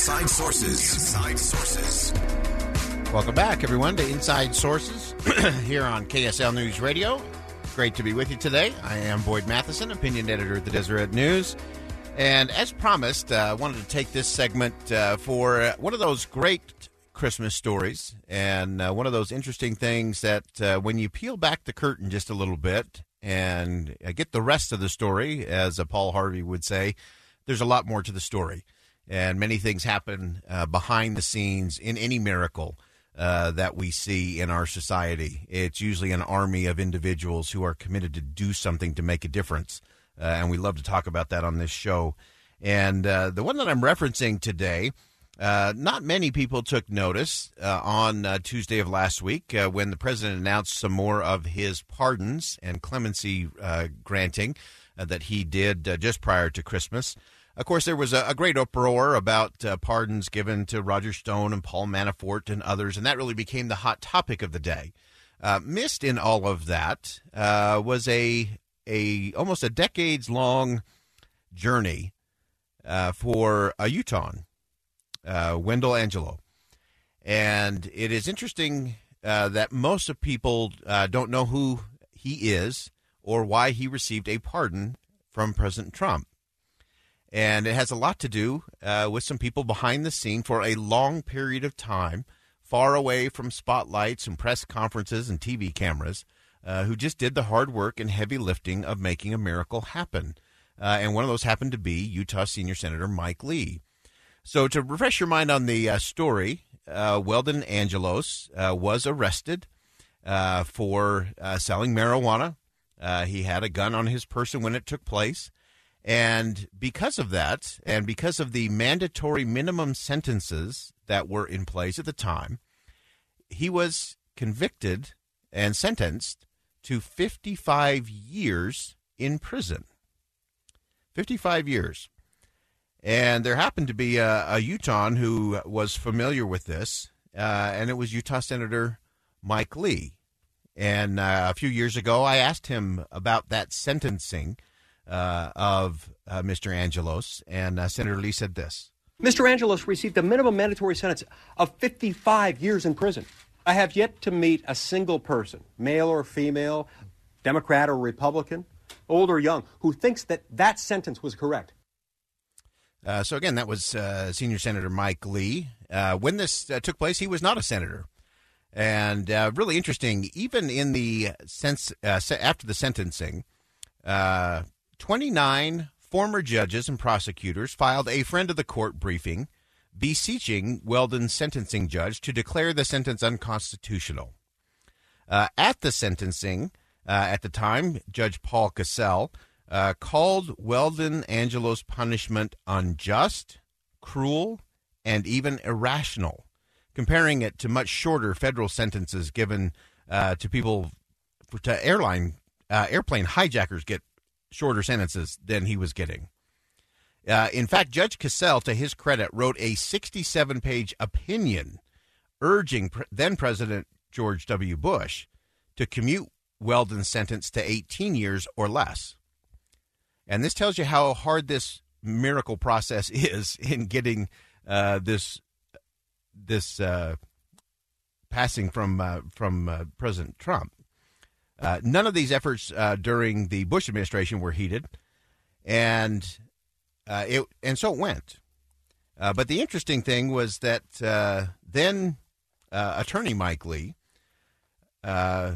Inside Sources. Inside Sources. Welcome back, everyone, to Inside Sources here on KSL News Radio. Great to be with you today. I am Boyd Matheson, opinion editor at the Deseret News. And as promised, uh, I wanted to take this segment uh, for uh, one of those great Christmas stories and uh, one of those interesting things that uh, when you peel back the curtain just a little bit and uh, get the rest of the story, as Paul Harvey would say, there's a lot more to the story. And many things happen behind the scenes in any miracle. Uh, that we see in our society. It's usually an army of individuals who are committed to do something to make a difference. Uh, and we love to talk about that on this show. And uh, the one that I'm referencing today, uh, not many people took notice uh, on uh, Tuesday of last week uh, when the president announced some more of his pardons and clemency granting that he did just prior to Christmas. Of course, there was a, a great uproar about pardons given to Roger Stone and Paul Manafort and others, and that really became the hot topic of the day. missed in all of that was a a almost a decades long journey uh, for a Utah, uh, Weldon Angelo. And it is interesting uh, that most of people uh, don't know who he is or why he received a pardon from President Trump. And it has a lot to do uh, with some people behind the scene for a long period of time, far away from spotlights and press conferences and TV cameras uh, who just did the hard work and heavy lifting of making a miracle happen. Uh, and one of those happened to be Utah Senior Senator Mike Lee. So, to refresh your mind on the uh, story, uh, Weldon Angelos uh, was arrested for selling marijuana. he had a gun on his person when it took place. And because of that, and because of the mandatory minimum sentences that were in place at the time, he was convicted and sentenced to 55 years in prison. 55 years. And there happened to be a, a Utah who was familiar with this, uh, and it was Utah Senator Mike Lee. And uh, a few years ago, I asked him about that sentencing uh, of uh, Mr. Angelos, and uh, Senator Lee said this Mr. Angelos received a minimum mandatory sentence of 55 years in prison. I have yet to meet a single person, male or female, Democrat or Republican, old or young, who thinks that that sentence was correct. Uh, so again, that was uh, Senior Senator Mike Lee. Uh, when this uh, took place, he was not a senator, and uh, really interesting. Even in the sense uh, after the sentencing, twenty nine former judges and prosecutors filed a friend of the court briefing beseeching Weldon's sentencing judge to declare the sentence unconstitutional. Uh, at the sentencing, uh, at the time, Judge Paul Cassell uh, called Weldon Angelo's punishment unjust, cruel, and even irrational, comparing it to much shorter federal sentences given uh, to people to airline uh, airplane hijackers get shorter sentences than he was getting. Uh, in fact, Judge Cassell, to his credit, wrote a 67 page opinion urging pre- then President George W. Bush to commute Weldon's sentence to 18 years or less. And this tells you how hard this miracle process is in getting uh, this this uh, passing from uh, from uh, President Trump. Uh, none of these efforts during the Bush administration were heeded, and uh, it and so it went. Uh, but the interesting thing was that uh, then uh, attorney Mike Lee uh,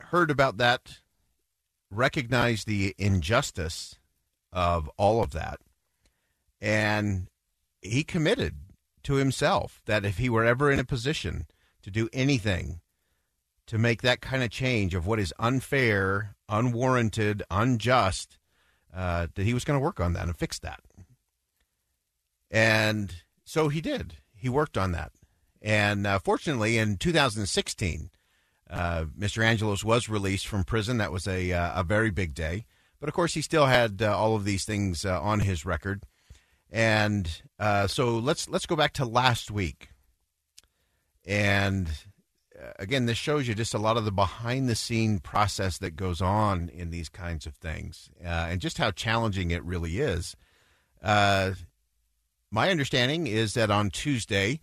heard about that, recognized the injustice of all of that, and he committed to himself that if he were ever in a position to do anything to make that kind of change of what is unfair, unwarranted, unjust, uh, that he was going to work on that and fix that. And so he did. He worked on that. And uh, fortunately, in 2016, uh, Mr. Angelos was released from prison. That was a, uh, a very big day. But of course, he still had uh, all of these things uh, on his record. And so let's let's go back to last week. And again, this shows you just a lot of the behind the scene process that goes on in these kinds of things, and just how challenging it really is. my understanding is that on Tuesday,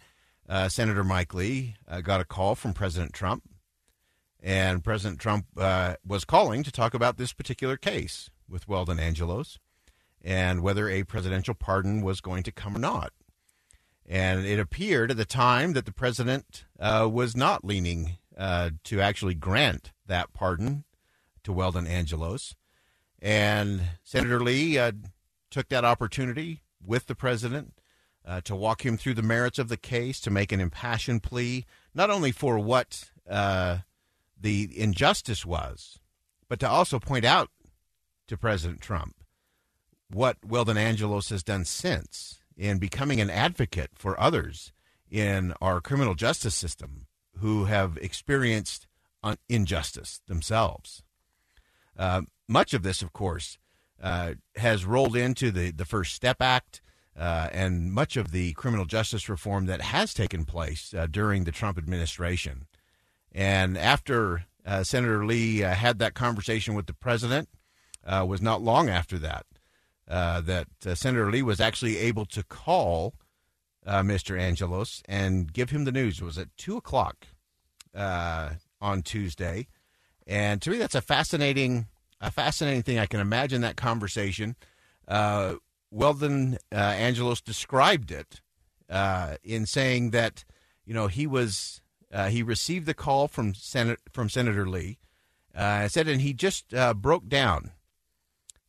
uh, Senator Mike Lee uh, got a call from President Trump, and President Trump uh, was calling to talk about this particular case with Weldon Angelos and whether a presidential pardon was going to come or not. And it appeared at the time that the president uh, was not leaning uh, to actually grant that pardon to Weldon Angelos. And Senator Lee uh, took that opportunity with the president uh, to walk him through the merits of the case, to make an impassioned plea, not only for what uh, the injustice was, but to also point out to President Trump what Weldon Angelos has done since in becoming an advocate for others in our criminal justice system who have experienced injustice themselves. Uh, much of this, of course, uh, has rolled into the, the First Step Act uh, and much of the criminal justice reform that has taken place uh, during the Trump administration. And after uh, Senator Lee uh, had that conversation with the president, was not long after that uh, that Senator Lee was actually able to call Mr. Angelos and give him the news. It was at two o'clock on Tuesday, and to me, that's a fascinating, a fascinating thing. I can imagine that conversation. Uh, Weldon uh, Angelos described it uh, in saying that you know he was uh, he received the call from Senate from Senator Lee. Uh, said and he just uh, broke down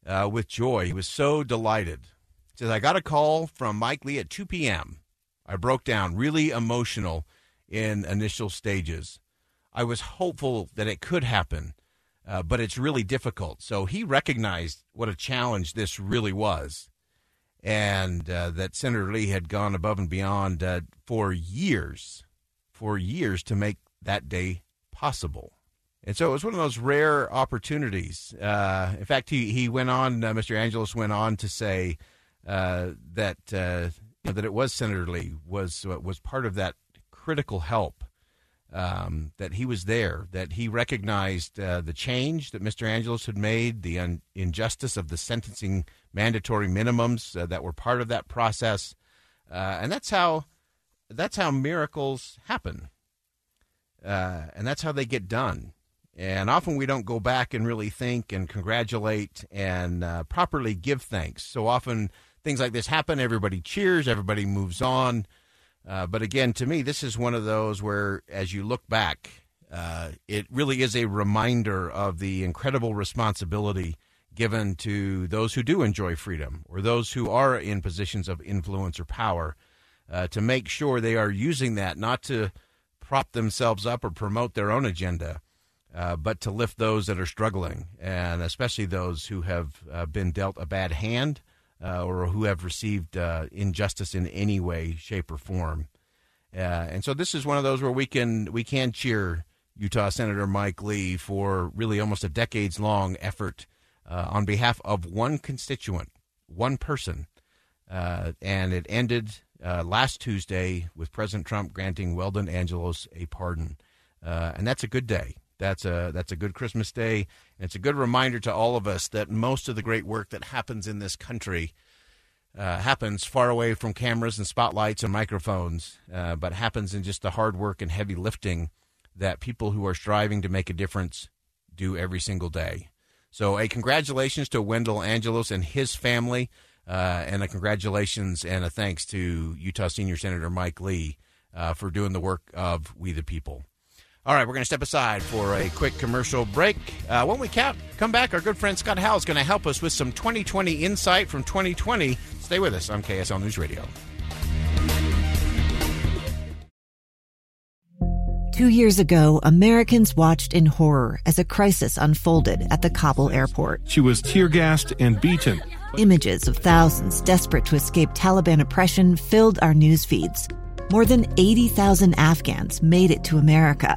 uh, with joy. He was so delighted. He says I got a call from Mike Lee at 2 p.m. I broke down, really emotional in initial stages. I was hopeful that it could happen, uh, but it's really difficult. So he recognized what a challenge this really was and uh, that Senator Lee had gone above and beyond uh, for years, for years to make that day possible. And so it was one of those rare opportunities. Uh, in fact, he, he went on, uh, Mr. Angelos went on to say uh, that uh, you know, that it was Senator Lee was was part of that critical help um, that he was there, that he recognized uh, the change that Mr. Angelos had made, the un- injustice of the sentencing mandatory minimums uh, that were part of that process, uh, and that's how that's how miracles happen, uh, and that's how they get done. And often we don't go back and really think and congratulate and uh, properly give thanks. So often things like this happen, everybody cheers, everybody moves on. Uh, but again, to me, this is one of those where, as you look back, uh, it really is a reminder of the incredible responsibility given to those who do enjoy freedom or those who are in positions of influence or power uh, to make sure they are using that not to prop themselves up or promote their own agenda, uh, but to lift those that are struggling, and especially those who have uh, been dealt a bad hand uh, or who have received uh, injustice in any way, shape, or form. Uh, and so this is one of those where we can we can cheer Utah Senator Mike Lee for really almost a decades long effort on behalf of one constituent, one person, and it ended last Tuesday with President Trump granting Weldon Angelos a pardon, and that's a good day. That's a that's a good Christmas day. And it's a good reminder to all of us that most of the great work that happens in this country uh, happens far away from cameras and spotlights and microphones, uh, but happens in just the hard work and heavy lifting that people who are striving to make a difference do every single day. So, a congratulations to Weldon Angelos and his family, uh, and a congratulations and a thanks to Utah Senior Senator Mike Lee uh, for doing the work of We the People. All right, we're going to step aside for a quick commercial break. Uh, when we count, come back, our good friend Scott Howell is going to help us with some 2020 insight from 2020. Stay with us on KSL News Radio. Two years ago, Americans watched in horror as a crisis unfolded at the Kabul airport. She was tear gassed and beaten. Images of thousands desperate to escape Taliban oppression filled our news feeds. More than 80,000 Afghans made it to America.